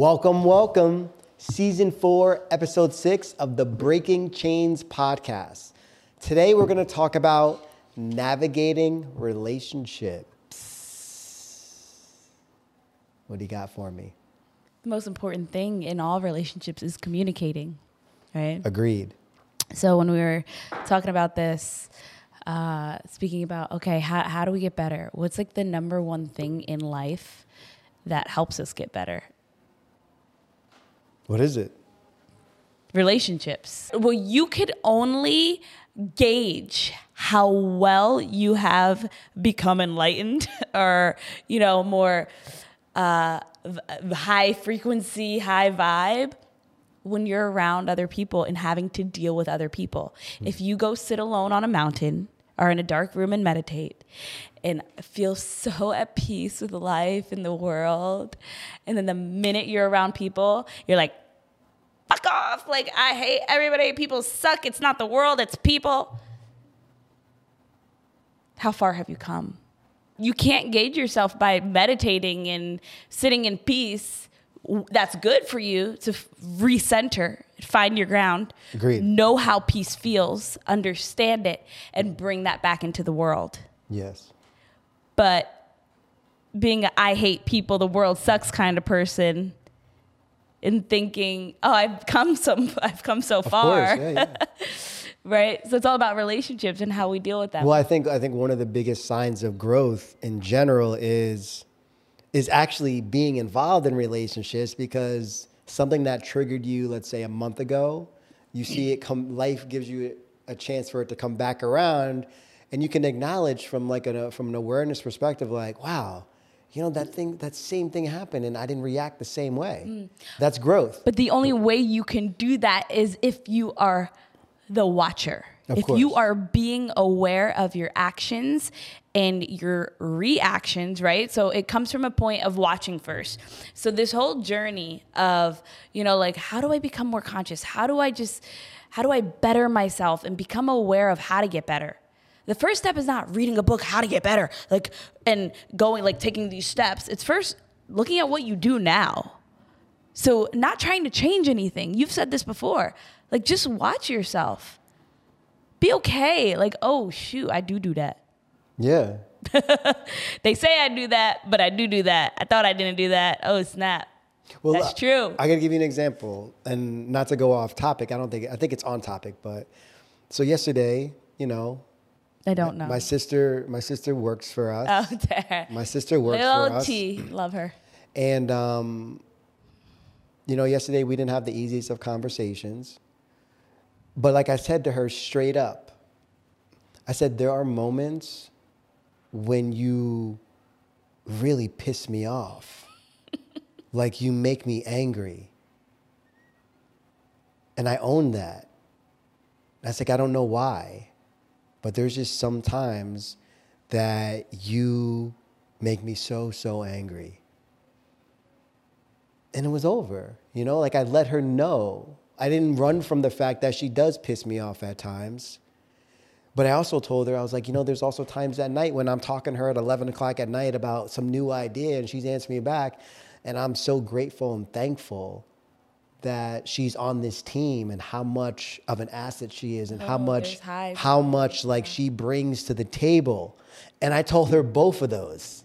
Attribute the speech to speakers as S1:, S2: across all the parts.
S1: Welcome, welcome. Season four, episode six of the Breaking Chains podcast. Today we're going to talk about navigating relationships. What do you got for me?
S2: The most important thing in all relationships is communicating, right?
S1: Agreed.
S2: So when we were talking about this, uh, speaking about okay, how how do we get better? What's like the number one thing in life that helps us get better?
S1: What is it?
S2: Relationships. Well, you could only gauge how well you have become enlightened or you know more uh, high frequency, high vibe when you're around other people and having to deal with other people. If you go sit alone on a mountain or in a dark room and meditate and feel so at peace with life and the world, and then the minute you're around people, you're like, fuck off. Like, I hate everybody. People suck. It's not the world, it's people. How far have you come? You can't gauge yourself by meditating and sitting in peace. That's good for you to recenter, find your ground,
S1: Agreed.
S2: know how peace feels, understand it, and bring that back into the world.
S1: Yes.
S2: But being a I hate people, the world sucks kind of person, and thinking, oh, I've come so I've come so
S1: Of
S2: far,
S1: course. Yeah, yeah.
S2: right? So it's all about relationships and how we deal with that.
S1: Well, I think I think one of the biggest signs of growth in general is is actually being involved in relationships because something that triggered you, let's say a month ago, you see it come life gives you a chance for it to come back around and you can acknowledge from like a from an awareness perspective like, wow, you know that thing that same thing happened and I didn't react the same way. Mm. That's growth.
S2: But the only way you can do that is if you are the watcher.
S1: Of
S2: if you are being aware of your actions and your reactions, right? So it comes from a point of watching first. So this whole journey of, you know, like how do I become more conscious? How do I just how do I better myself and become aware of how to get better? The first step is not reading a book how to get better, like and going like taking these steps. It's first looking at what you do now. So, not trying to change anything. You've said this before. Like, just watch yourself. Be okay. Like, oh, shoot, I do do that.
S1: Yeah.
S2: They say I do that, but I do do that. I thought I didn't do that. Oh, snap.
S1: Well,
S2: That's true.
S1: I gotta give you an example, and not to go off topic. I don't think I think it's on topic, but so yesterday, you know,
S2: I don't know.
S1: my sister, my sister works for us.
S2: oh, there.
S1: My sister works for
S2: Little
S1: us,
S2: T. Love her.
S1: and um, you know, yesterday we didn't have the easiest of conversations. But like I said to her straight up, I said there are moments when you really piss me off. like you make me angry. And I own that. That's like I don't know why. But there's just sometimes that you make me so so angry and it was over. You know, like I let her know. I didn't run from the fact that she does piss me off at times. But I also told her, I was like, you know, there's also times at night when I'm talking to her at 11 o'clock at night about some new idea and she's answering me back. And I'm so grateful and thankful that she's on this team and how much of an asset she is and how
S2: Oh,
S1: much how much like she brings to the table. And I told her both of those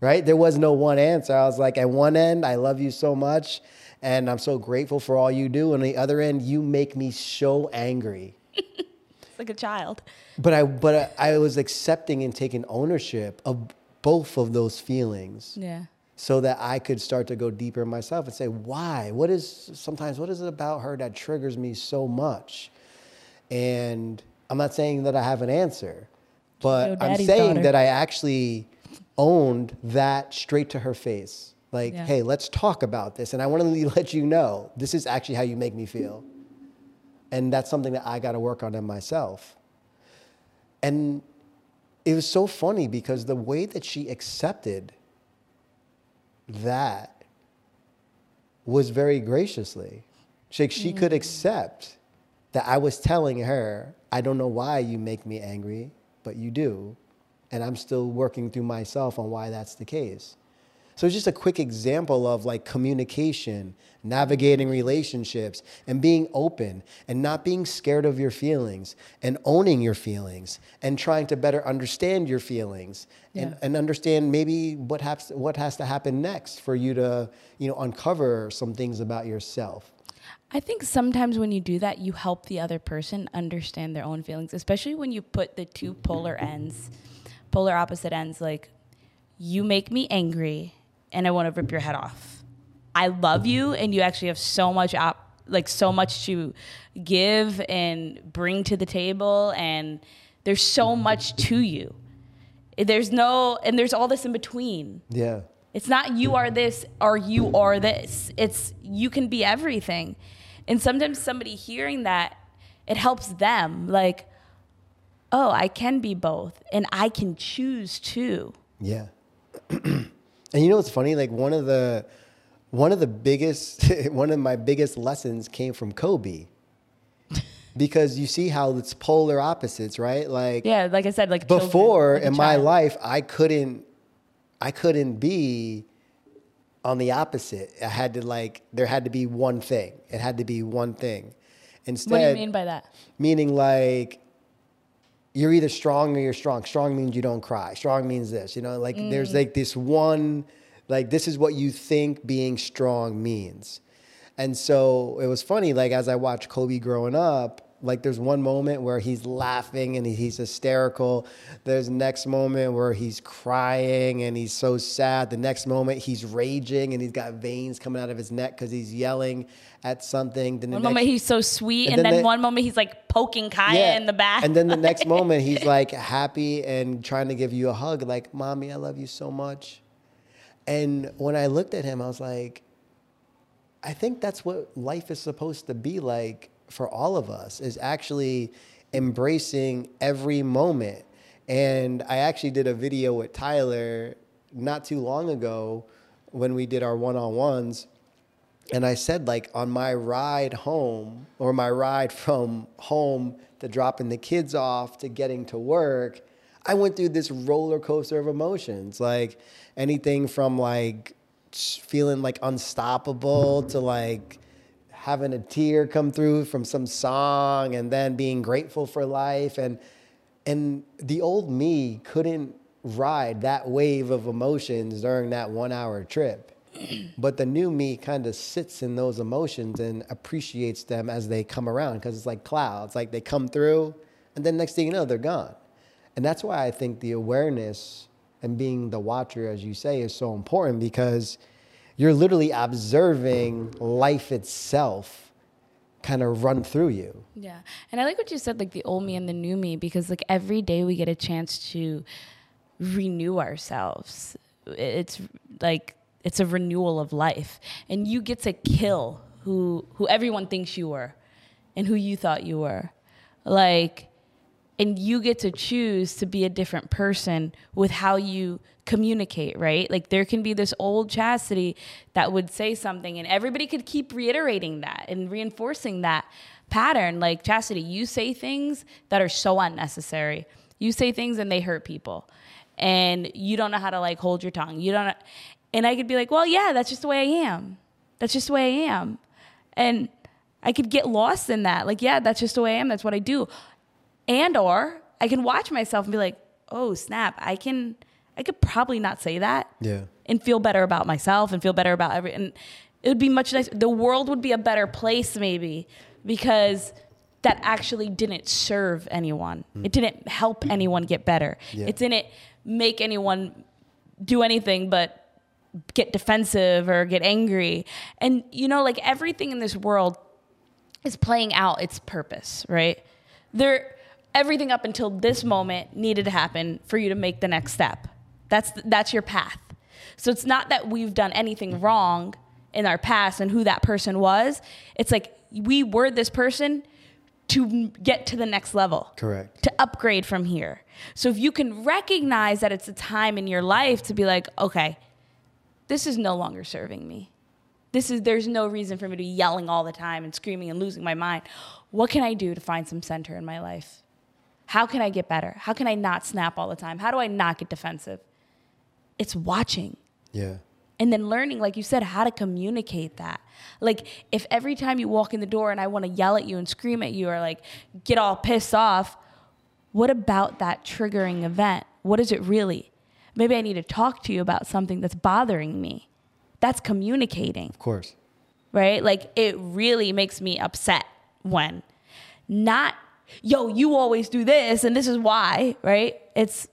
S1: right? There was no one answer. I was like, at one end, I love you so much, and I'm so grateful for all you do. And on the other end, you make me so angry.
S2: It's like a child.
S1: But I, but I, I was accepting and taking ownership of both of those feelings,
S2: Yeah.
S1: So that I could start to go deeper myself and say, why? What is sometimes what is it about her that triggers me so much? And I'm not saying that I have an answer, but I'm saying
S2: daughter.
S1: that I actually owned that straight to her face. Like,
S2: Yeah.
S1: hey, let's talk about this. And I want to let you know this is actually how you make me feel. And that's something that I got to work on in myself. And it was so funny because the way that she accepted that was very graciously. She, she could mm. accept that I was telling her, I don't know why you make me angry, but you do. And I'm still working through myself on why that's the case. So it's just a quick example of like communication, navigating relationships, and being open and not being scared of your feelings and owning your feelings and trying to better understand your feelings and, and understand maybe what has what has to happen next for you to, you know, uncover some things about yourself.
S2: I think sometimes when you do that, you help the other person understand their own feelings, especially when you put the two polar ends, polar opposite ends. Like, you make me angry and I want to rip your head off. I love you and you actually have so much op- like so much to give and bring to the table and there's so much to you. There's no and there's all this in between.
S1: Yeah.
S2: It's not you are this or you are this. It's you can be everything. And sometimes somebody hearing that, it helps them like, oh, I can be both and I can choose too.
S1: Yeah. and you know what's funny? Like one of the one of the biggest one of my biggest lessons came from Kobe. because you see how it's polar opposites, right? Like
S2: Yeah, like I said, like children,
S1: before
S2: like
S1: in my life I couldn't I couldn't be on the opposite. I had to like there had to be one thing. It had to be one thing. Instead
S2: What do you mean by that?
S1: meaning like you're either strong or you're strong. Strong means you don't cry. Strong means this, you know, like there's mm. like this one, like this is what you think being strong means. And so it was funny, like as I watched Kobe growing up, like there's one moment where he's laughing and he's hysterical. There's next moment where he's crying and he's so sad. The next moment he's raging and he's got veins coming out of his neck because he's yelling at something. Then the
S2: One
S1: next-
S2: moment he's so sweet,
S1: And
S2: and,
S1: then
S2: then,
S1: the-
S2: one moment he's like poking Kaya in the back.
S1: and then the next moment, he's like happy and trying to give you a hug, like, Mommy, I love you so much. And when I looked at him, I was like, I think that's what life is supposed to be like for all of us, is actually embracing every moment. And I actually did a video with Tyler not too long ago when we did our one on ones. And I said, like, on my ride home or my ride from home to dropping the kids off to getting to work, I went through this roller coaster of emotions. Like, anything from like feeling like unstoppable to like having a tear come through from some song and then being grateful for life. And, and the old me couldn't ride that wave of emotions during that one hour trip. But the new me kind of sits in those emotions and appreciates them as they come around because it's like clouds. Like they come through, and then next thing you know, they're gone. And that's why I think the awareness and being the watcher, as you say, is so important because you're literally observing life itself kind of run through you.
S2: Yeah. And I like what you said, like the old me and the new me, because like every day we get a chance to renew ourselves. It's like it's a renewal of life. And you get to kill who who everyone thinks you were and who you thought you were. Like and you get to choose to be a different person with how you communicate, right? Like there can be this old chastity that would say something and everybody could keep reiterating that and reinforcing that pattern. Like chastity, you say things that are so unnecessary. You say things and they hurt people. And you don't know how to like hold your tongue. You don't and I could be like, "Well, yeah, that's just the way I am. That's just the way I am." And I could get lost in that. Like, yeah, that's just the way I am. That's what I do and or I can watch myself and be like, oh snap, I can I could probably not say that
S1: Yeah.
S2: and feel better about myself and feel better about every and it would be much nicer. The world would be a better place maybe because that actually didn't serve anyone. Hmm. It didn't help anyone get better.
S1: Yeah.
S2: It didn't make anyone do anything but get defensive or get angry. And you know, like everything in this world is playing out its purpose, right? There everything up until this moment needed to happen for you to make the next step. That's that's your path. So it's not that we've done anything wrong in our past and who that person was. It's like we were this person to get to the next level
S1: Correct.
S2: to upgrade from here. So if you can recognize that it's a time in your life to be like, okay, this is no longer serving me. This is there's no reason for me to be yelling all the time and screaming and losing my mind. What can I do to find some center in my life? How can I get better? How can I not snap all the time? How do I not get defensive? It's watching.
S1: Yeah.
S2: and then learning like you said how to communicate that like if every time you walk in the door and i want to yell at you and scream at you or like get all pissed off what about that triggering event what is it really maybe i need to talk to you about something that's bothering me that's communicating
S1: Of course.
S2: right? Like it really makes me upset when not, yo, you always do this and this is why, right? It's,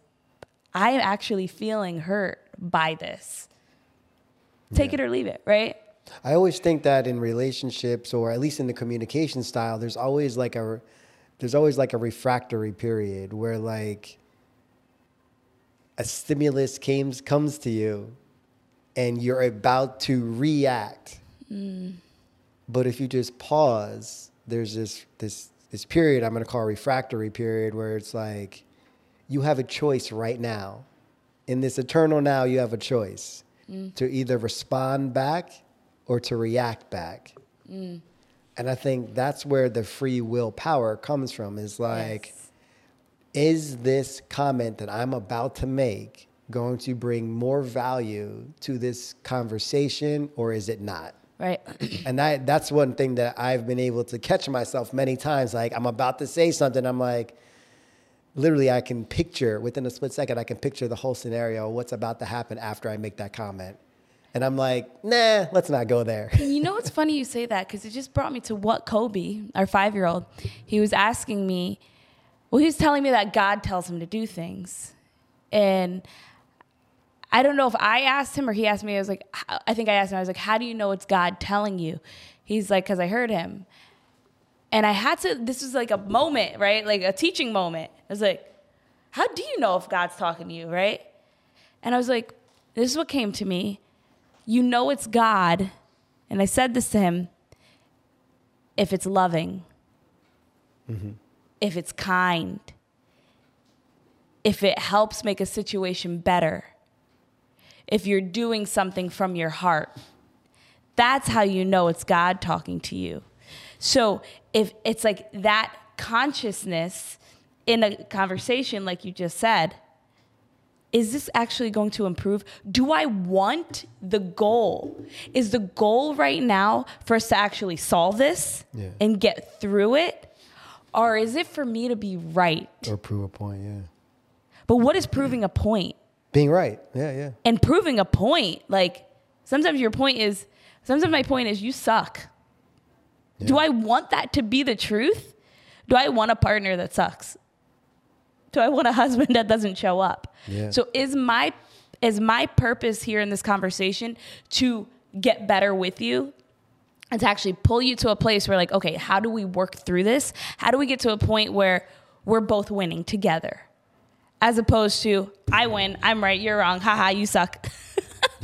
S2: I'm actually feeling hurt by this. Take it or leave it, right?
S1: I always think that in relationships, or at least in the communication style, there's always like a there's always like a refractory period where like a stimulus comes comes to you, and you're about to react. Mm. But if you just pause, there's this this this period I'm going to call refractory period where it's like you have a choice right now. In this eternal now, you have a choice mm. to either respond back or to react back. Mm. And I think that's where the free will power comes from is like,
S2: Yes.
S1: is this comment that I'm about to make going to bring more value to this conversation or is it not?
S2: Right.
S1: And that that's one thing that I've been able to catch myself many times. Like I'm about to say something, I'm like, literally, I can picture within a split second, I can picture the whole scenario, what's about to happen after I make that comment. And I'm like, nah, let's not go there.
S2: you know what's funny you say that because it just brought me to what Kobe, our five year old, he was asking me, well, he was telling me that God tells him to do things. And I don't know if I asked him or he asked me. I was like, I think I asked him, I was like, how do you know it's God telling you? He's like, because I heard him. And I had to, this was like a moment, right? Like a teaching moment. I was like, how do you know if God's talking to you, right? And I was like, this is what came to me. You know it's God. And I said this to him if it's loving, mm-hmm. if it's kind, if it helps make a situation better, if you're doing something from your heart, that's how you know it's God talking to you. So if it's like that consciousness in a conversation, like you just said, is this actually going to improve? Do I want the goal? Is the goal right now for us to actually solve this
S1: Yeah.
S2: and get through it? Or is it for me to be right?
S1: or prove a point, yeah.
S2: But what is proving a point?
S1: Being right, yeah, yeah.
S2: And proving a point, like sometimes your point is, sometimes my point is you suck. Do I want that to be the truth? Do I want a partner that sucks? Do I want a husband that doesn't show up?
S1: Yeah.
S2: So is my is my purpose here in this conversation to get better with you and to actually pull you to a place where like, okay, how do we work through this? How do we get to a point where we're both winning together? As opposed to I win, I'm right, you're wrong, haha, you suck.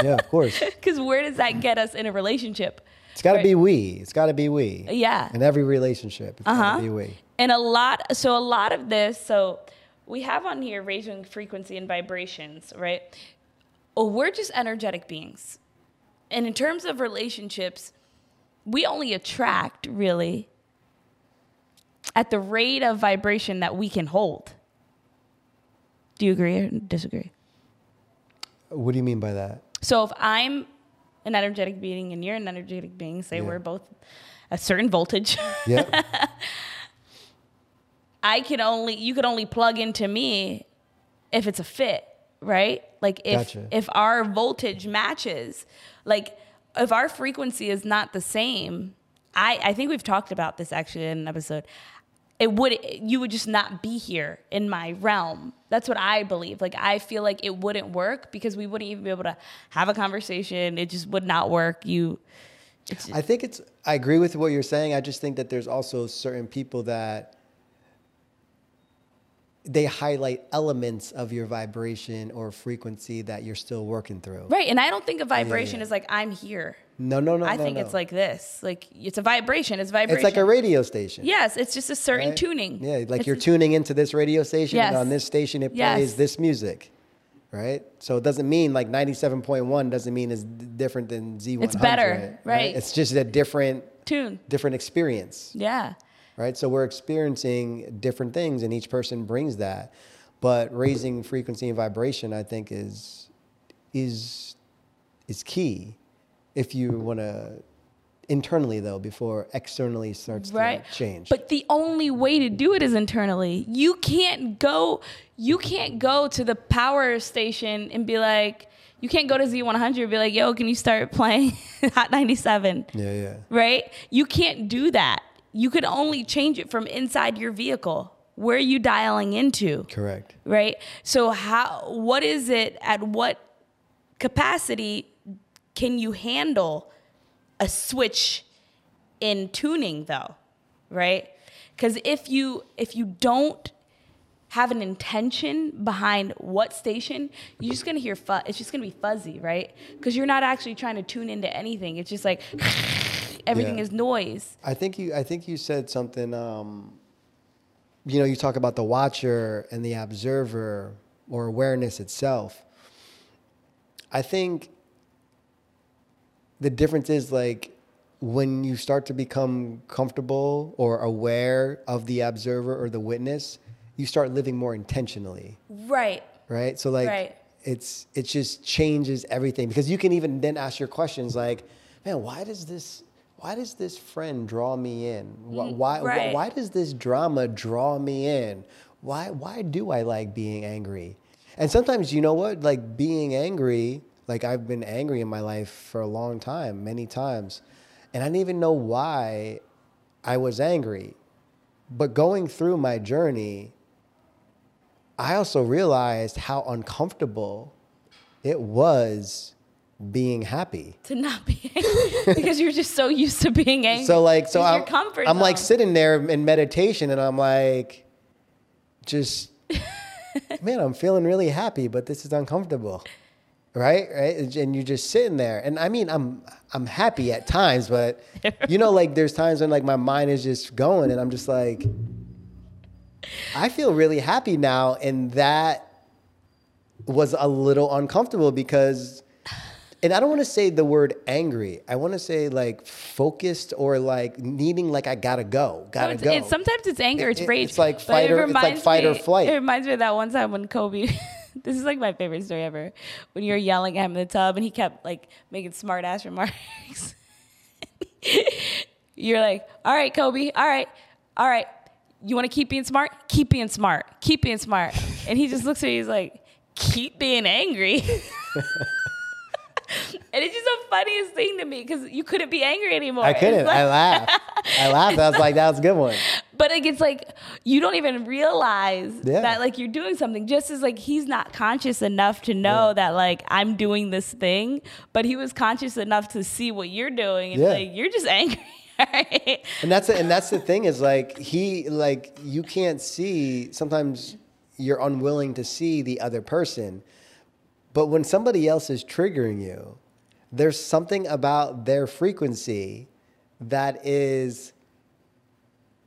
S1: Yeah, of course.
S2: Because where does that get us in a relationship?
S1: It's got to
S2: Right.
S1: be we. It's got to be we.
S2: Yeah.
S1: In every relationship, it's got
S2: Uh-huh.
S1: to be we.
S2: And a lot, so a lot of this, so we have on here raising frequency and vibrations, right? Oh, we're just energetic beings. And in terms of relationships, we only attract really at the rate of vibration that we can hold. Do you agree or disagree?
S1: What do you mean by that?
S2: So if I'm an energetic being and you're an energetic being, say
S1: Yeah.
S2: we're both a certain voltage.
S1: Yeah.
S2: I can only you could only plug into me if it's a fit, right? Like if
S1: Gotcha.
S2: if our voltage matches, like if our frequency is not the same, I I think we've talked about this actually in an episode. It would you would just not be here in my realm. That's what I believe. Like I feel like it wouldn't work because we wouldn't even be able to have a conversation. It just would not work. You it's,
S1: I think it's. I agree with what you're saying. I just think that there's also certain people that they highlight elements of your vibration or frequency that you're still working through.
S2: right, and I don't think a vibration
S1: yeah.
S2: is like I'm here.
S1: No, no, no.
S2: I
S1: no,
S2: think
S1: no.
S2: it's like this. Like it's a vibration. It's vibration.
S1: it's like a radio station.
S2: Yes, it's just a certain
S1: right?
S2: tuning.
S1: Yeah, like
S2: It's
S1: you're
S2: a-
S1: tuning into this radio station, and
S2: Yes.
S1: on this station it
S2: Yes.
S1: plays this music, right? So it doesn't mean like 97.1 doesn't mean it's different than Z100.
S2: It's better, right.
S1: It's just a different,
S2: tune.
S1: different experience.
S2: Yeah.
S1: right? So we're experiencing different things, and each person brings that. But raising frequency and vibration, I think, is is is key if you want to internally though before externally starts
S2: right.
S1: to change.
S2: but the only way to do it is internally. You can't go you can't go to the power station and be like you can't go to z100 and be like yo can you start playing hot 97
S1: yeah, yeah.
S2: right? You can't do that. You could only change it from inside your vehicle. Where are you dialing into?
S1: Correct.
S2: right? So how what is it at what capacity can you handle a switch in tuning though right because if you if you don't have an intention behind what station you're just gonna hear fu- it's just gonna be fuzzy right because you're not actually trying to tune into anything it's just like everything
S1: Yeah.
S2: is noise
S1: I think you. I think you said something. Um, you know, you talk about the watcher and the observer or awareness itself. I think the difference is like when you start to become comfortable or aware of the observer or the witness, you start living more intentionally,
S2: right
S1: right? So like
S2: Right.
S1: it's it just changes everything because you can even then ask your questions like, man, why does this why does this friend draw me in? Why why,
S2: Mm, right.
S1: why does this drama draw me in? Why why do I like being angry? And sometimes you know what? Like being angry, like I've been angry in my life for a long time, many times. And I didn't even know why I was angry. But going through my journey, I also realized how uncomfortable it was being happy.
S2: to not be angry because you're just so used to being angry.
S1: So like, so I'm,
S2: comfort
S1: I'm like sitting there in meditation, and I'm like, just, man, I'm feeling really happy, but this is uncomfortable, right? Right? And you're just sitting there, and I mean, I'm I'm happy at times, but you know, like there's times when like my mind is just going, and I'm just like, I feel really happy now, and that was a little uncomfortable because and I don't want to say the word angry. I want to say like focused or like needing like I gotta go, gotta go.
S2: it's sometimes it's anger, it's
S1: It- it-
S2: rage.
S1: it's like fight
S2: it
S1: or- it's like fight or
S2: me-
S1: flight.
S2: It reminds me of that one time when Kobe. this is like my favorite story ever. When you were yelling at him in the tub and he kept like making smart ass remarks. You're like, all right, Kobe, all right, all right. You want to keep being smart? Keep being smart. Keep being smart. And he just looks at me. He's like, keep being angry. and it's just the funniest thing to me because you couldn't be angry anymore.
S1: I couldn't.
S2: like-
S1: I laughed. I laughed. I was like, that was a good one.
S2: But like it's like you don't even realize
S1: Yeah.
S2: that like you're doing something just as like he's not conscious enough to know that like i'm doing this thing but he was conscious enough to see what you're doing and
S1: Yeah.
S2: like you're just angry right?
S1: And that's the, and that's the thing is like he like you can't see sometimes you're unwilling to see the other person. But when somebody else is triggering you, there's something about their frequency that is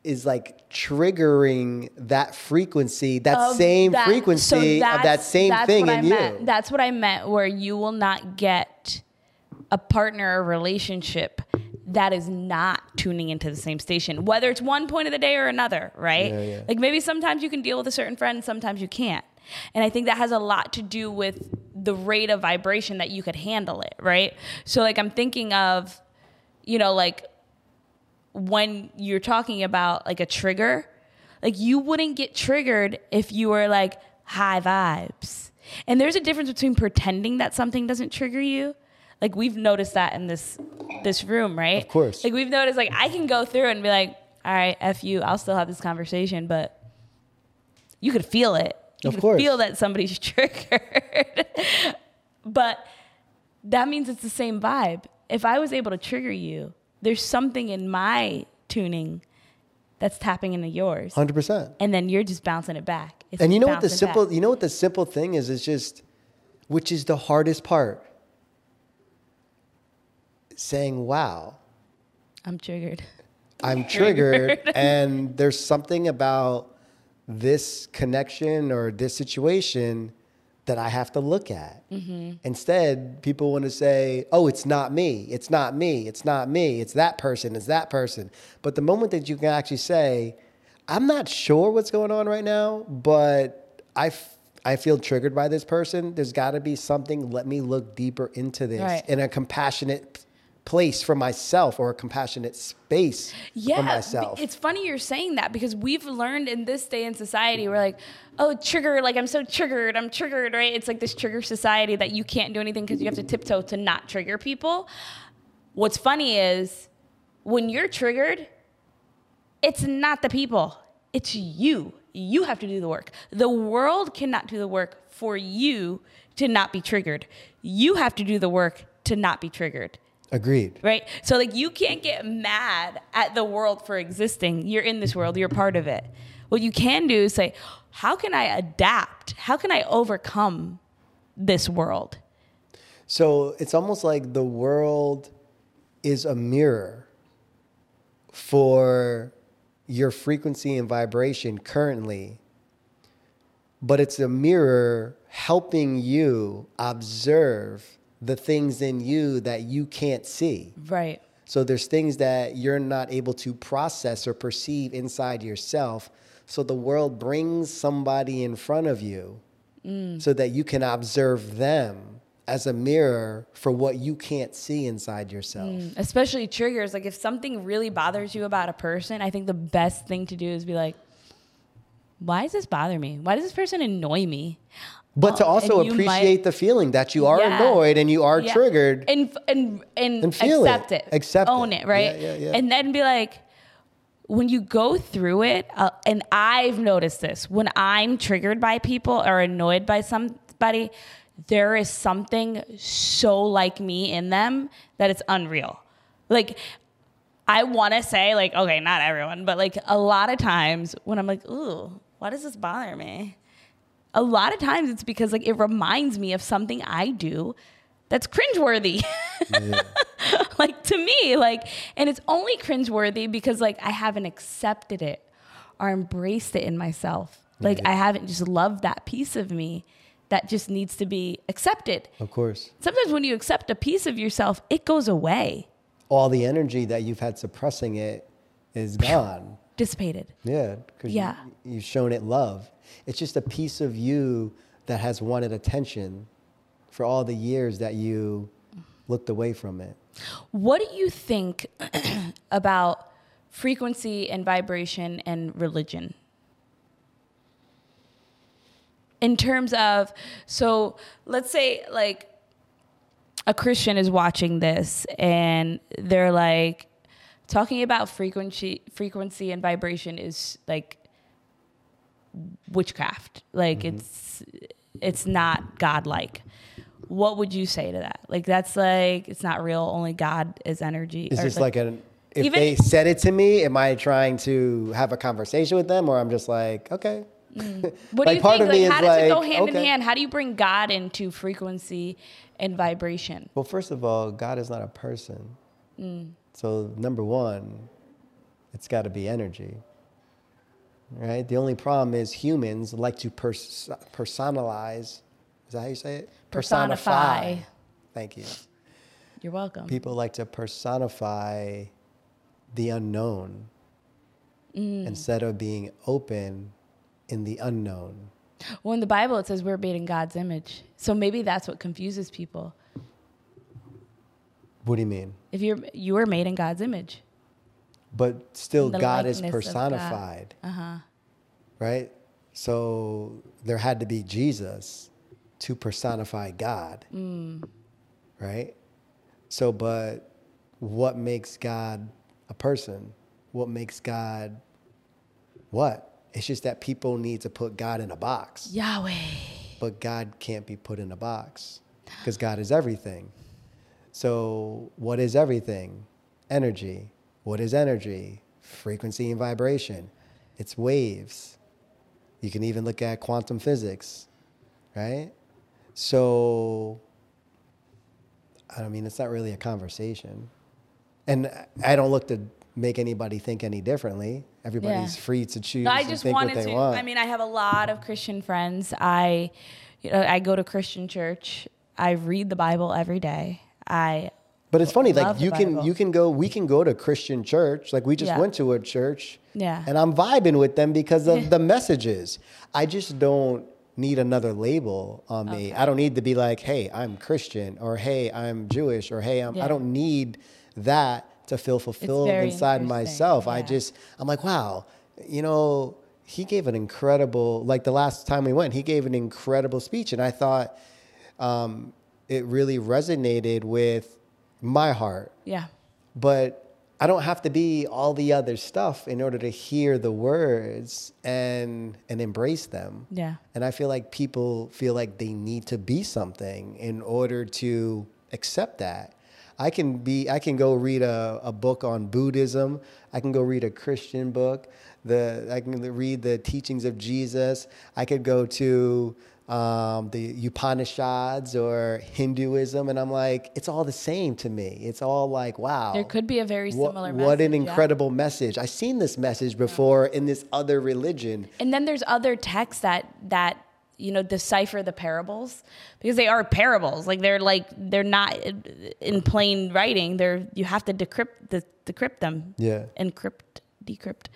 S1: is like triggering that frequency, that
S2: Of
S1: same
S2: that- so
S1: frequency of that same thing in
S2: I
S1: you.
S2: meant. That's what I meant, where you will not get a partner or relationship that is not tuning into the same station, whether it's one point of the day or another, right?
S1: Yeah, yeah.
S2: Like maybe sometimes you can deal with a certain friend, sometimes you can't. And I think that has a lot to do with the rate of vibration that you could handle it, right? So like I'm thinking of, you know, like when you're talking about like a trigger, like you wouldn't get triggered if you were like high vibes. And there's a difference between pretending that something doesn't trigger you. Like we've noticed that in this this room, right?
S1: Of course.
S2: Like we've noticed like I can go through and be like, all right, F you, I'll still have this conversation, but you could feel it. You
S1: Of
S2: could
S1: course.
S2: feel that somebody's triggered. but that means it's the same vibe. If I was able to trigger you, there's something in my tuning that's tapping into yours.
S1: Hundred percent.
S2: And then you're just bouncing it back. It's
S1: And you know what the simple
S2: back.
S1: you know what the simple thing is is just which is the hardest part saying wow
S2: I'm triggered.
S1: i'm triggered and there's something about this connection or this situation that i have to look at
S2: Mm-hmm.
S1: instead people want to say oh it's not me it's not me it's not me it's that person it's that person but the moment that you can actually say i'm not sure what's going on right now but i f- I feel triggered by this person. There's got to be something. Let me look deeper into this
S2: Right.
S1: in a compassionate place for myself or a compassionate space
S2: yeah,
S1: for myself.
S2: It's funny you're saying that because we've learned in this day in society, we're like, oh, trigger, like I'm so triggered, I'm triggered, right? It's like this trigger society that you can't do anything because you have to tiptoe to not trigger people. What's funny is when you're triggered, it's not the people, it's you. You have to do the work. The world cannot do the work for you to not be triggered. You have to do the work to not be triggered
S1: Agreed.
S2: right? So like you can't get mad at the world for existing. You're in this world, you're part of it. What you can do is say, how can I adapt? How can I overcome this world?
S1: So it's almost like the world is a mirror for your frequency and vibration currently, but it's a mirror helping you observe the things in you that you can't see.
S2: Right.
S1: So there's things that you're not able to process or perceive inside yourself. So the world brings somebody in front of you mm. so that you can observe them as a mirror for what you can't see inside yourself. Mm.
S2: Especially triggers. Like if something really bothers you about a person, I think the best thing to do is be like, why does this bother me? Why does this person annoy me?
S1: But to
S2: Oh,
S1: also appreciate
S2: might-
S1: the feeling that you are
S2: Yeah.
S1: annoyed and you are
S2: Yeah.
S1: triggered.
S2: and and and,
S1: And feel it.
S2: accept it,
S1: Accept
S2: own
S1: it.
S2: it, right?
S1: Yeah.
S2: And then be like, when you go through it, uh, and I've noticed this when I'm triggered by people or annoyed by somebody, there is something so like me in them that it's unreal. Like. I want to say like okay, not everyone, but like a lot of times when I'm like, "Ooh, why does this bother me?" A lot of times it's because like it reminds me of something I do that's cringeworthy. like to me, like, and it's only cringeworthy because like I haven't accepted it or embraced it in myself. Like I haven't just loved that piece of me that just needs to be accepted.
S1: of course.
S2: Sometimes when you accept a piece of yourself, it goes away,
S1: All the energy that you've had suppressing it is gone.
S2: dissipated.
S1: Yeah, because
S2: Yeah.
S1: you, you've shown it love. It's just a piece of you that has wanted attention for all the years that you looked away from it.
S2: What do you think about frequency and vibration and religion? In terms of, so let's say like a Christian is watching this and they're like talking about frequency, frequency and vibration is like witchcraft. Like it's it's not godlike. What would you say to that? Like that's like it's not real. Only God is energy.
S1: Is
S2: or,
S1: this like, an if
S2: Even-
S1: they said it to me, am I trying to have a conversation with them, or I'm just like, okay.
S2: what
S1: like,
S2: do you
S1: part
S2: think?
S1: of me
S2: Like how does it go
S1: like,
S2: hand in hand? How do you bring God into frequency and vibration?
S1: Well, first of all, God is not a person.
S2: Mm.
S1: So number one, it's got to be energy. Right. The only problem is humans like to pers- personalize. Is that how you say it?
S2: Personify.
S1: Thank you.
S2: You're welcome.
S1: People like to personify the unknown
S2: Mm.
S1: instead of being open in the unknown.
S2: Well, in the Bible, it says we're made in God's image. So maybe that's what confuses people.
S1: What do you mean?
S2: If you're you were made in God's image.
S1: But still,
S2: the
S1: God is
S2: God.
S1: personified.
S2: Uh huh.
S1: right? So there had to be Jesus to personify God, right? So, but what makes God a person? What makes God what? It's just that people need to put God in a box,
S2: Yahweh.
S1: but God can't be put in a box because God is everything. So, what is everything? Energy. What is energy? Frequency and vibration. It's waves. You can even look at quantum physics, right? So, I mean, it's not really a conversation. And I don't look to make anybody think any differently. Everybody's
S2: Yeah.
S1: free to choose
S2: No, I just
S1: think
S2: wanted to.
S1: want.
S2: I mean, I have a lot of Christian friends. I, you know, I go to Christian church. I read the Bible every day. I
S1: But it's funny, like you can you can go we can go to Christian church. Like we just
S2: Yeah.
S1: went to a church.
S2: Yeah.
S1: And I'm vibing with them because of the messages. I just don't need another label on me. I don't need to be like, hey, I'm Christian or hey, I'm Jewish or hey, I'm,
S2: Yeah.
S1: I don't need that to feel fulfilled inside myself. I just, I'm like, wow, you know, he gave an incredible, like the last time we went, he gave an incredible speech. And I thought um, it really resonated with my heart
S2: Yeah.
S1: but I don't have to be all the other stuff in order to hear the words and and embrace them.
S2: Yeah.
S1: And I feel like people feel like they need to be something in order to accept that. I can be I can go read a, a book on Buddhism. I can go read a Christian book. The I can read the teachings of Jesus. I could go to um, the Upanishads or Hinduism, and I'm like, it's all the same to me. It's all like, wow.
S2: There could be a very similar
S1: what an
S2: message, yeah.
S1: incredible message. I've seen this message before in this other religion.
S2: And then there's other texts that that you know decipher the parables because they are parables. Like they're like they're not in plain writing. They're you have to decrypt the, decrypt them.
S1: Yeah.
S2: Encrypt, decrypt.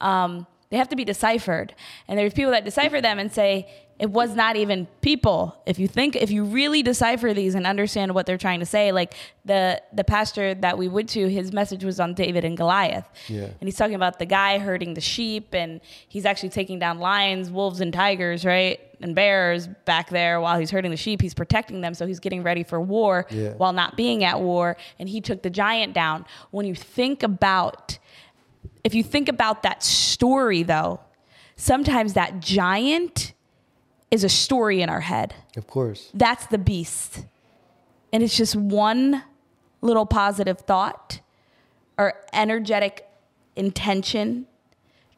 S2: Um, they have to be deciphered. And there's people that decipher them and say it was not even people. If you think if you really decipher these and understand what they're trying to say, like the the pastor that we went to, his message was on David and Goliath.
S1: Yeah.
S2: And he's talking about the guy herding the sheep and he's actually taking down lions, wolves, and tigers, right? And bears back there while he's herding the sheep. He's protecting them. So he's getting ready for war
S1: Yeah.
S2: while not being at war. And he took the giant down. When you think about, if you think about that story though, sometimes that giant is a story in our head.
S1: Of course.
S2: That's the beast. And it's just one little positive thought or energetic intention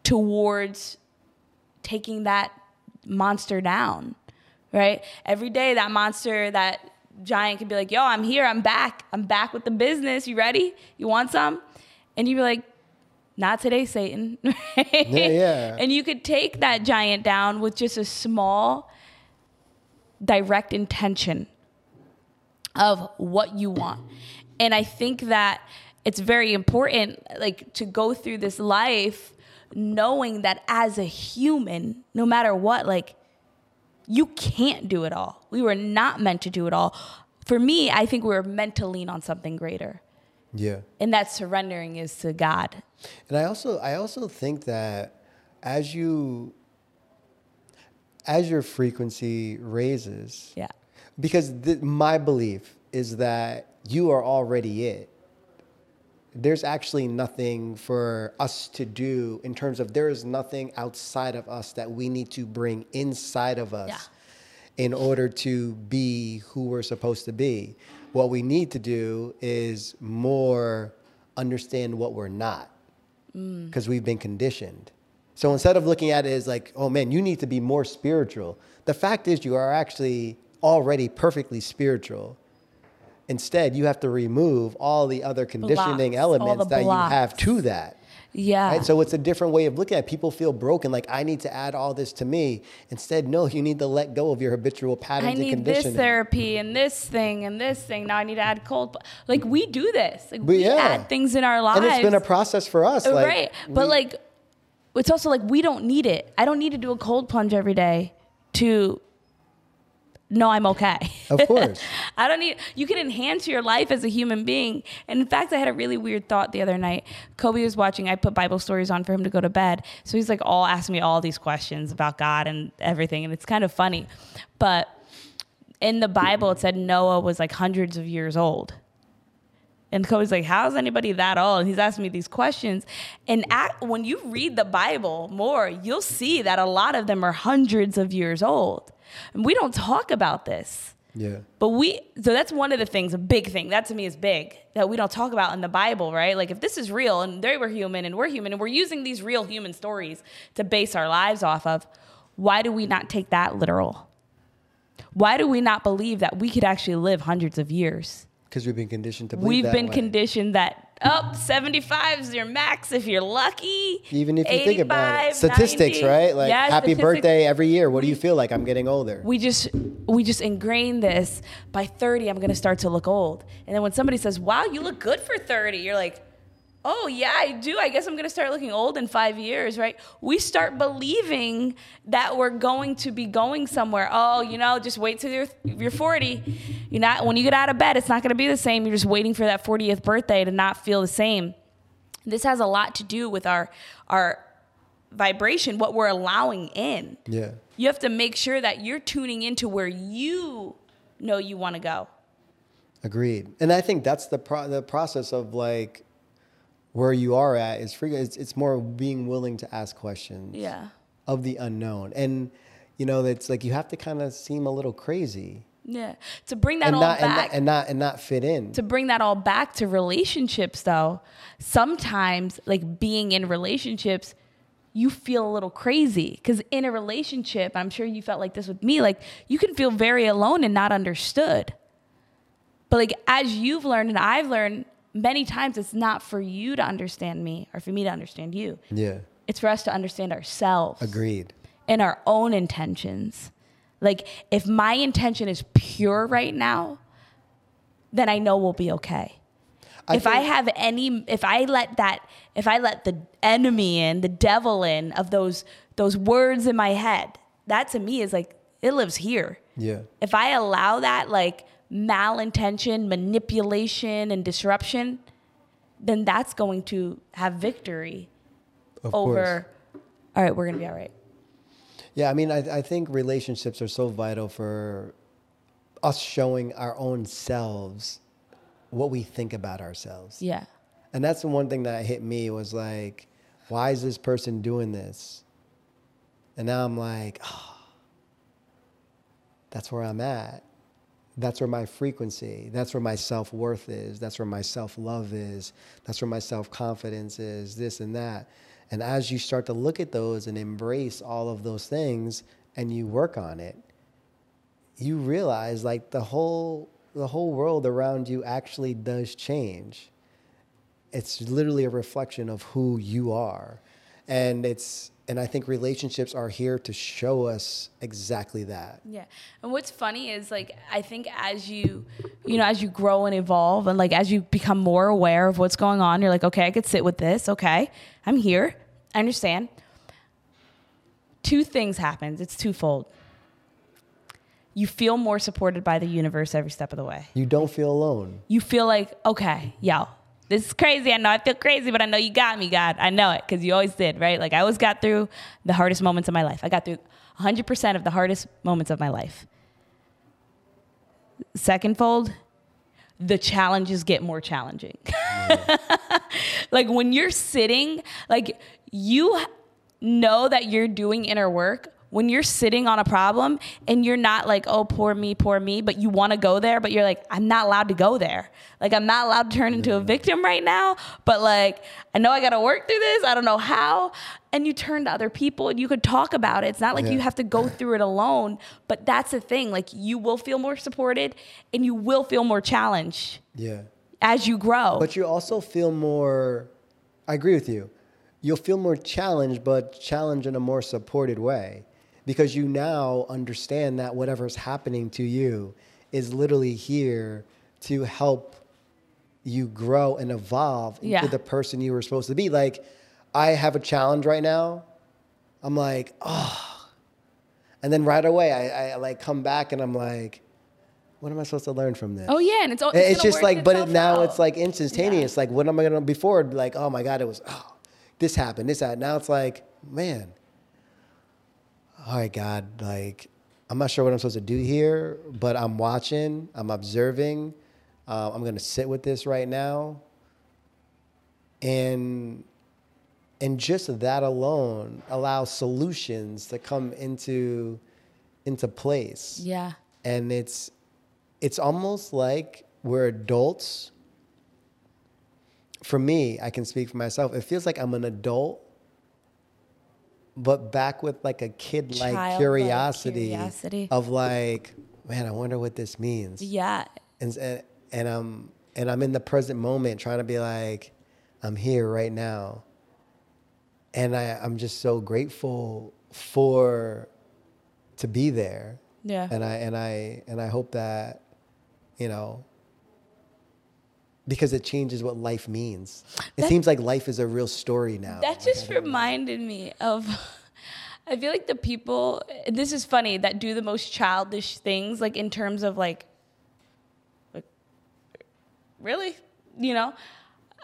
S2: towards taking that monster down, right? Every day, that monster, that giant can be like, yo, I'm here, I'm back, I'm back with the business. You ready? You want some? And you'd be like, not today, Satan.
S1: Yeah, yeah.
S2: And you could take that giant down with just a small, direct intention of what you want. And I think that it's very important, like, to go through this life knowing that as a human, no matter what, like, you can't do it all. We were not meant to do it all. For me, I think we were meant to lean on something greater.
S1: Yeah.
S2: And that surrendering is to God.
S1: And I also I also think that as you as your frequency raises,
S2: Yeah.
S1: because th- my belief is that you are already it. There's actually nothing for us to do in terms of there is nothing outside of us that we need to bring inside of us
S2: Yeah.
S1: In order to be who we're supposed to be. What we need to do is more understand what we're not because we've been conditioned. So instead of looking at it as like, oh man, you need to be more spiritual, the fact is you are actually already perfectly spiritual. Instead, you have to remove all the other conditioning
S2: Blocks,
S1: elements
S2: the
S1: that you have to that.
S2: Yeah.
S1: Right? So it's a different way of looking at it. People feel broken, like I need to add all this to me. Instead, no, you need to let go of your habitual patterns
S2: I
S1: and
S2: need this therapy and this thing and this thing. Now I need to add cold. Like we do this. Like
S1: But
S2: we
S1: yeah.
S2: add things in our lives.
S1: and it's been a process for us. Like,
S2: right. But
S1: we-
S2: like, it's also like we don't need it. I don't need to do a cold plunge every day to know I'm okay.
S1: Of course.
S2: I don't need. You can enhance your life as a human being. And in fact, I had a really weird thought the other night. Kobe was watching. I put Bible stories on for him to go to bed, so he's like all asking me all these questions about God and everything, and it's kind of funny. But in the Bible, it said Noah was like hundreds of years old. And Kobe's like, "How is anybody that old?" And he's asking me these questions. And at, when you read the Bible more, you'll see that a lot of them are hundreds of years old. And we don't talk about this.
S1: yeah.
S2: But we, so that's one of the things, a big thing. That to me is big that we don't talk about in the Bible, right? Like if this is real and they were human and we're human and we're using these real human stories to base our lives off of, why do we not take that literal? Why do we not believe that we could actually live hundreds of years?
S1: Because we've been conditioned to believe that.
S2: We've been
S1: way.
S2: conditioned that up 75 is your max if you're lucky.
S1: Even if you think about it, statistics,
S2: 90.
S1: right? Like
S2: Yeah,
S1: happy birthday every year. What do you feel like? I'm getting older.
S2: we just we just ingrain this by 30 i'm going to start to look old and then when somebody says wow you look good for 30 you're like oh yeah i do. I guess i'm going to start looking old in five years right? We start believing that we're going to be going somewhere. Oh you know just wait till you're, you're 40 you're not when you get out of bed it's not going to be the same. You're just waiting for that 40th birthday to not feel the same. This has a lot to do with our our vibration what we're allowing in.
S1: Yeah.
S2: you have to make sure that you're tuning into where you know you want to go.
S1: Agreed. And I think that's the pro- the process of like where you are at is free. It's, it's more being willing to ask questions
S2: yeah.
S1: of the unknown, and you know it's like you have to kind of seem a little crazy.
S2: Yeah. To bring that
S1: and
S2: all
S1: not, and
S2: back
S1: not and not and not fit in.
S2: to bring that all back to relationships though sometimes like being in relationships you feel a little crazy. Because in a relationship i'm sure you felt like this with me like you can feel very alone and not understood. But like as you've learned and i've learned many times it's not for you to understand me or for me to understand you
S1: yeah.
S2: it's for us to understand ourselves
S1: Agreed.
S2: and our own intentions. Like, if my intention is pure right now, then I know we'll be okay.
S1: I
S2: if I have any, if I let that, if I let the enemy in, the devil in of those those words in my head, that to me is like it lives here.
S1: Yeah.
S2: If I allow that like malintention, manipulation, and disruption, then that's going to have victory
S1: Of course.
S2: over. All right, we're gonna be all right.
S1: Yeah, I mean, I, I think relationships are so vital for us showing our own selves what we think about ourselves.
S2: Yeah.
S1: And that's the one thing that hit me was like, why is this person doing this? And now I'm like, oh, that's where I'm at. That's where my frequency, that's where my self worth is, that's where my self love is, that's where my self confidence is, this and that. And as you start to look at those and embrace all of those things and you work on it, you realize like the whole the whole world around you actually does change it's literally a reflection of who you are and it's and i think relationships are here to show us exactly that
S2: Yeah. And what's funny is like I think as you you know, as you grow and evolve and like as you become more aware of what's going on, you're like, okay, I could sit with this. Okay. I'm here. I understand. Two things happens. It's twofold. You feel more supported by the universe every step of the way.
S1: you don't feel alone
S2: You feel like, okay, yo, this is crazy. I know I feel crazy, but I know you got me, God. I know it because you always did, right? Like I always got through the hardest moments of my life. I got through 100% of the hardest moments of my life. Second fold, the challenges get more challenging. like when you're sitting, like you know that you're doing inner work. When you're sitting on a problem and you're not like, oh, poor me, poor me, but you want to go there, but you're like, I'm not allowed to go there. Like, I'm not allowed to turn into a victim right now, but like, I know I got to work through this. I don't know how. And you turn to other people and you could talk about it. It's not like
S1: Yeah.
S2: you have to go through it alone, but that's the thing. Like, you will feel more supported and you will feel more challenged
S1: yeah
S2: as you grow.
S1: but you also feel more i agree with you you'll feel more challenged but challenged in a more supported way because you now understand that whatever's happening to you is literally here to help you grow and evolve into
S2: Yeah.
S1: the person you were supposed to be. Like, I have a challenge right now. I'm like, oh. And then right away, I, I like come back and I'm like, what am I supposed to learn from this?
S2: oh yeah, and it's, it's,
S1: it's just like, but it, now
S2: out.
S1: it's like instantaneous. Like, what am I gonna before? it'd Like, oh my god, it was oh, this happened, this happened. Now it's like, man, all right, God, like, I'm not sure what I'm supposed to do here, but I'm watching, I'm observing. Uh, I'm gonna sit with this right now, and and just that alone allows solutions to come into into place.
S2: Yeah,
S1: and it's it's almost like we're adults. For me i can speak for myself it feels like i'm an adult but back with like a kid like curiosity,
S2: curiosity.
S1: of like man i wonder what this means
S2: yeah,
S1: and, and and i'm and i'm in the present moment trying to be like i'm here right now and I, i'm just so grateful for to be there
S2: yeah.
S1: and I and I and I hope that you know because it changes what life means. It seems like life is a real story now.
S2: That just reminded me of. I feel like the people. This is funny that do the most childish things, like in terms of like, like, really, you know.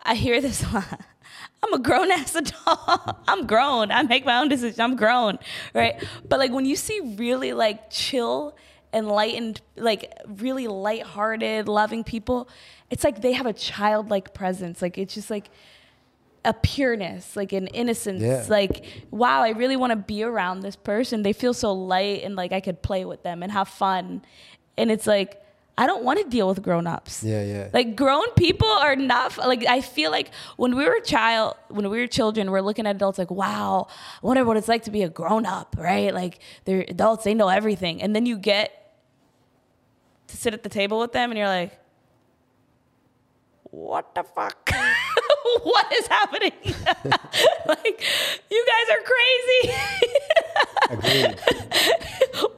S2: I hear this a lot. I'm a grown ass adult. I'm grown. I make my own decisions. I'm grown, right? But like when you see really like chill, enlightened, like really lighthearted, loving people, it's like they have a childlike presence. Like it's just like a pureness, like an innocence.
S1: Yeah.
S2: Like, wow, I really want to be around this person. They feel so light and like I could play with them and have fun. And it's like, I don't want to deal with grown-ups.
S1: Yeah, yeah.
S2: Like grown people are not like I feel like when we were a child, when we were children, we're looking at adults like, wow, I wonder what it's like to be a grown up, right? Like they're adults, they know everything. And then you get to sit at the table with them and you're like, what the fuck? what is happening? like, you guys are crazy.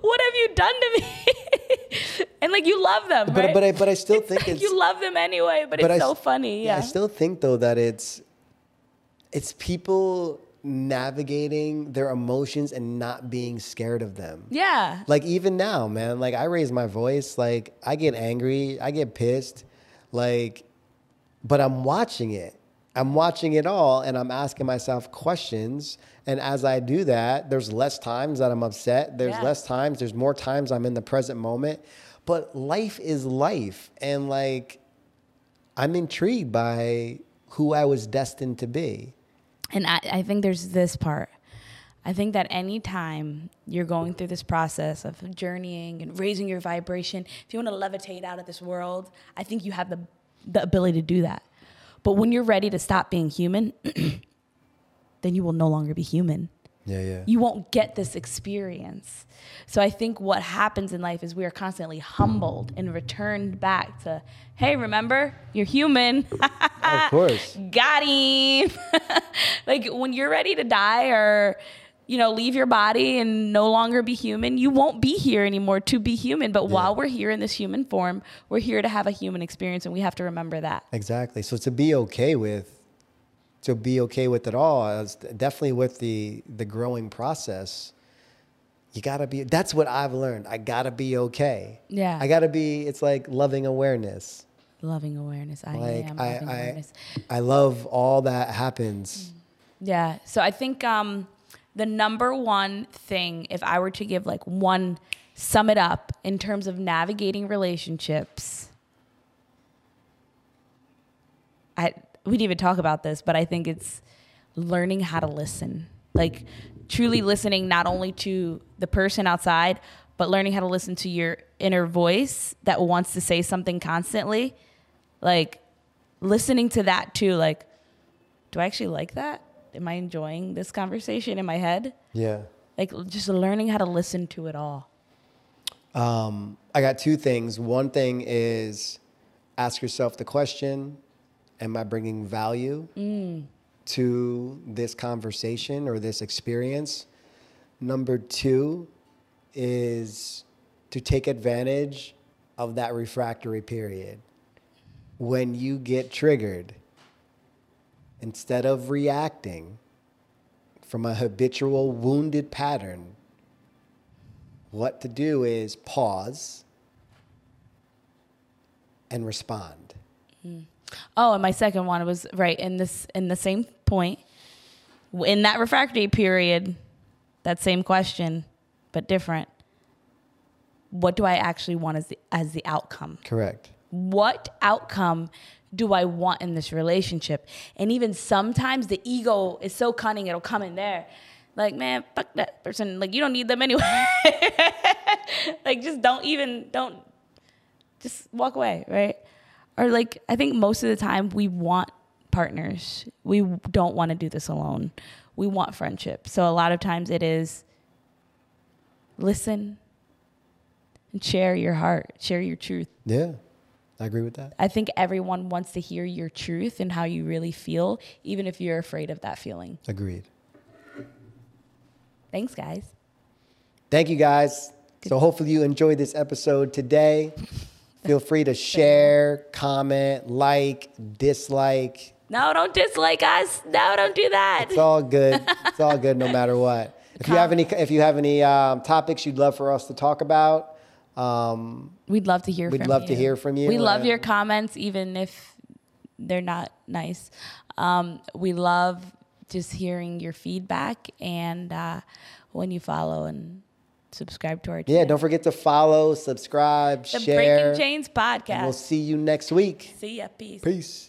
S2: What have you done to me? and like you love them,
S1: But
S2: right?
S1: but I but I still
S2: It's
S1: think
S2: like
S1: it's
S2: you love them anyway, but,
S1: but
S2: it's
S1: I
S2: so funny. Yeah.
S1: I still think though that it's it's people navigating their emotions and not being scared of them.
S2: yeah.
S1: Like even now, man, like I raise my voice, like I get angry, I get pissed, like but I'm watching it. I'm watching it all and I'm asking myself questions. And as I do that, there's less times that I'm upset. There's
S2: Yeah.
S1: less times, there's more times I'm in the present moment. But life is life. And like, I'm intrigued by who I was destined to be.
S2: And I, I think there's this part. I think that anytime you're going through this process of journeying and raising your vibration, if you want to levitate out of this world, I think you have the, the ability to do that. But when you're ready to stop being human, then you will no longer be human.
S1: Yeah, yeah.
S2: you won't get this experience. So I think what happens in life is we are constantly humbled and returned back to, hey, remember, you're human.
S1: of course.
S2: Got him. like when you're ready to die or you know, leave your body and no longer be human, you won't be here anymore to be human. But while we're here in this human form, we're here to have a human experience and we have to remember that.
S1: Exactly. So to be okay with, to be okay with it all, is definitely with the the growing process. You gotta be. That's what I've learned. I gotta be okay.
S2: Yeah.
S1: I gotta be. It's like loving awareness.
S2: Loving awareness. I
S1: Like
S2: am
S1: I,
S2: loving
S1: I,
S2: awareness.
S1: I love all that happens.
S2: Yeah. So I think um, the number one thing, if I were to give like one, sum it up in terms of navigating relationships, I we didn't even talk about this, but I think it's learning how to listen. Like truly listening not only to the person outside, but learning how to listen to your inner voice that wants to say something constantly. Like listening to that too, like, do I actually like that? Am I enjoying this conversation in my head?
S1: Yeah.
S2: Like just learning how to listen to it all.
S1: Um, I got two things. One thing is ask yourself the question Am I bringing value mm. to this conversation or this experience? Number two is to take advantage of that refractory period. When you get triggered, instead of reacting from a habitual wounded pattern, what to do is pause and respond. Mm.
S2: Oh, and my second one was right in this in the same point. In that refractory period, that same question, but different. What do I actually want as the as the outcome?
S1: Correct.
S2: What outcome do I want in this relationship? And even sometimes the ego is so cunning, it'll come in there. Like, man, fuck that person. Like, you don't need them anyway. like, just don't even, don't, just walk away, right? Or, like, I think most of the time we want partners. We don't want to do this alone. We want friendship. So, a lot of times it is listen and share your heart, share your truth.
S1: Yeah, I agree with that.
S2: I think everyone wants to hear your truth and how you really feel, even if you're afraid of that feeling.
S1: Agreed.
S2: Thanks, guys.
S1: Thank you guys. So hopefully you enjoyed this episode today. Feel free to share, comment, like, dislike.
S2: No, don't dislike us. No, don't do that.
S1: It's all good. It's all good no matter what. If you have any, if you have any um, topics you'd love for us to talk about, um,
S2: We'd love to hear
S1: We'd
S2: from
S1: love
S2: you.
S1: to hear from you,
S2: We love your comments, even if they're not nice. Um, we love just hearing your feedback and uh, when you follow and subscribe to our channel.
S1: yeah, don't forget to follow, subscribe, Share
S2: the
S1: share.
S2: Breaking Chains podcast.
S1: We'll see you next week.
S2: See ya. Peace.
S1: Peace.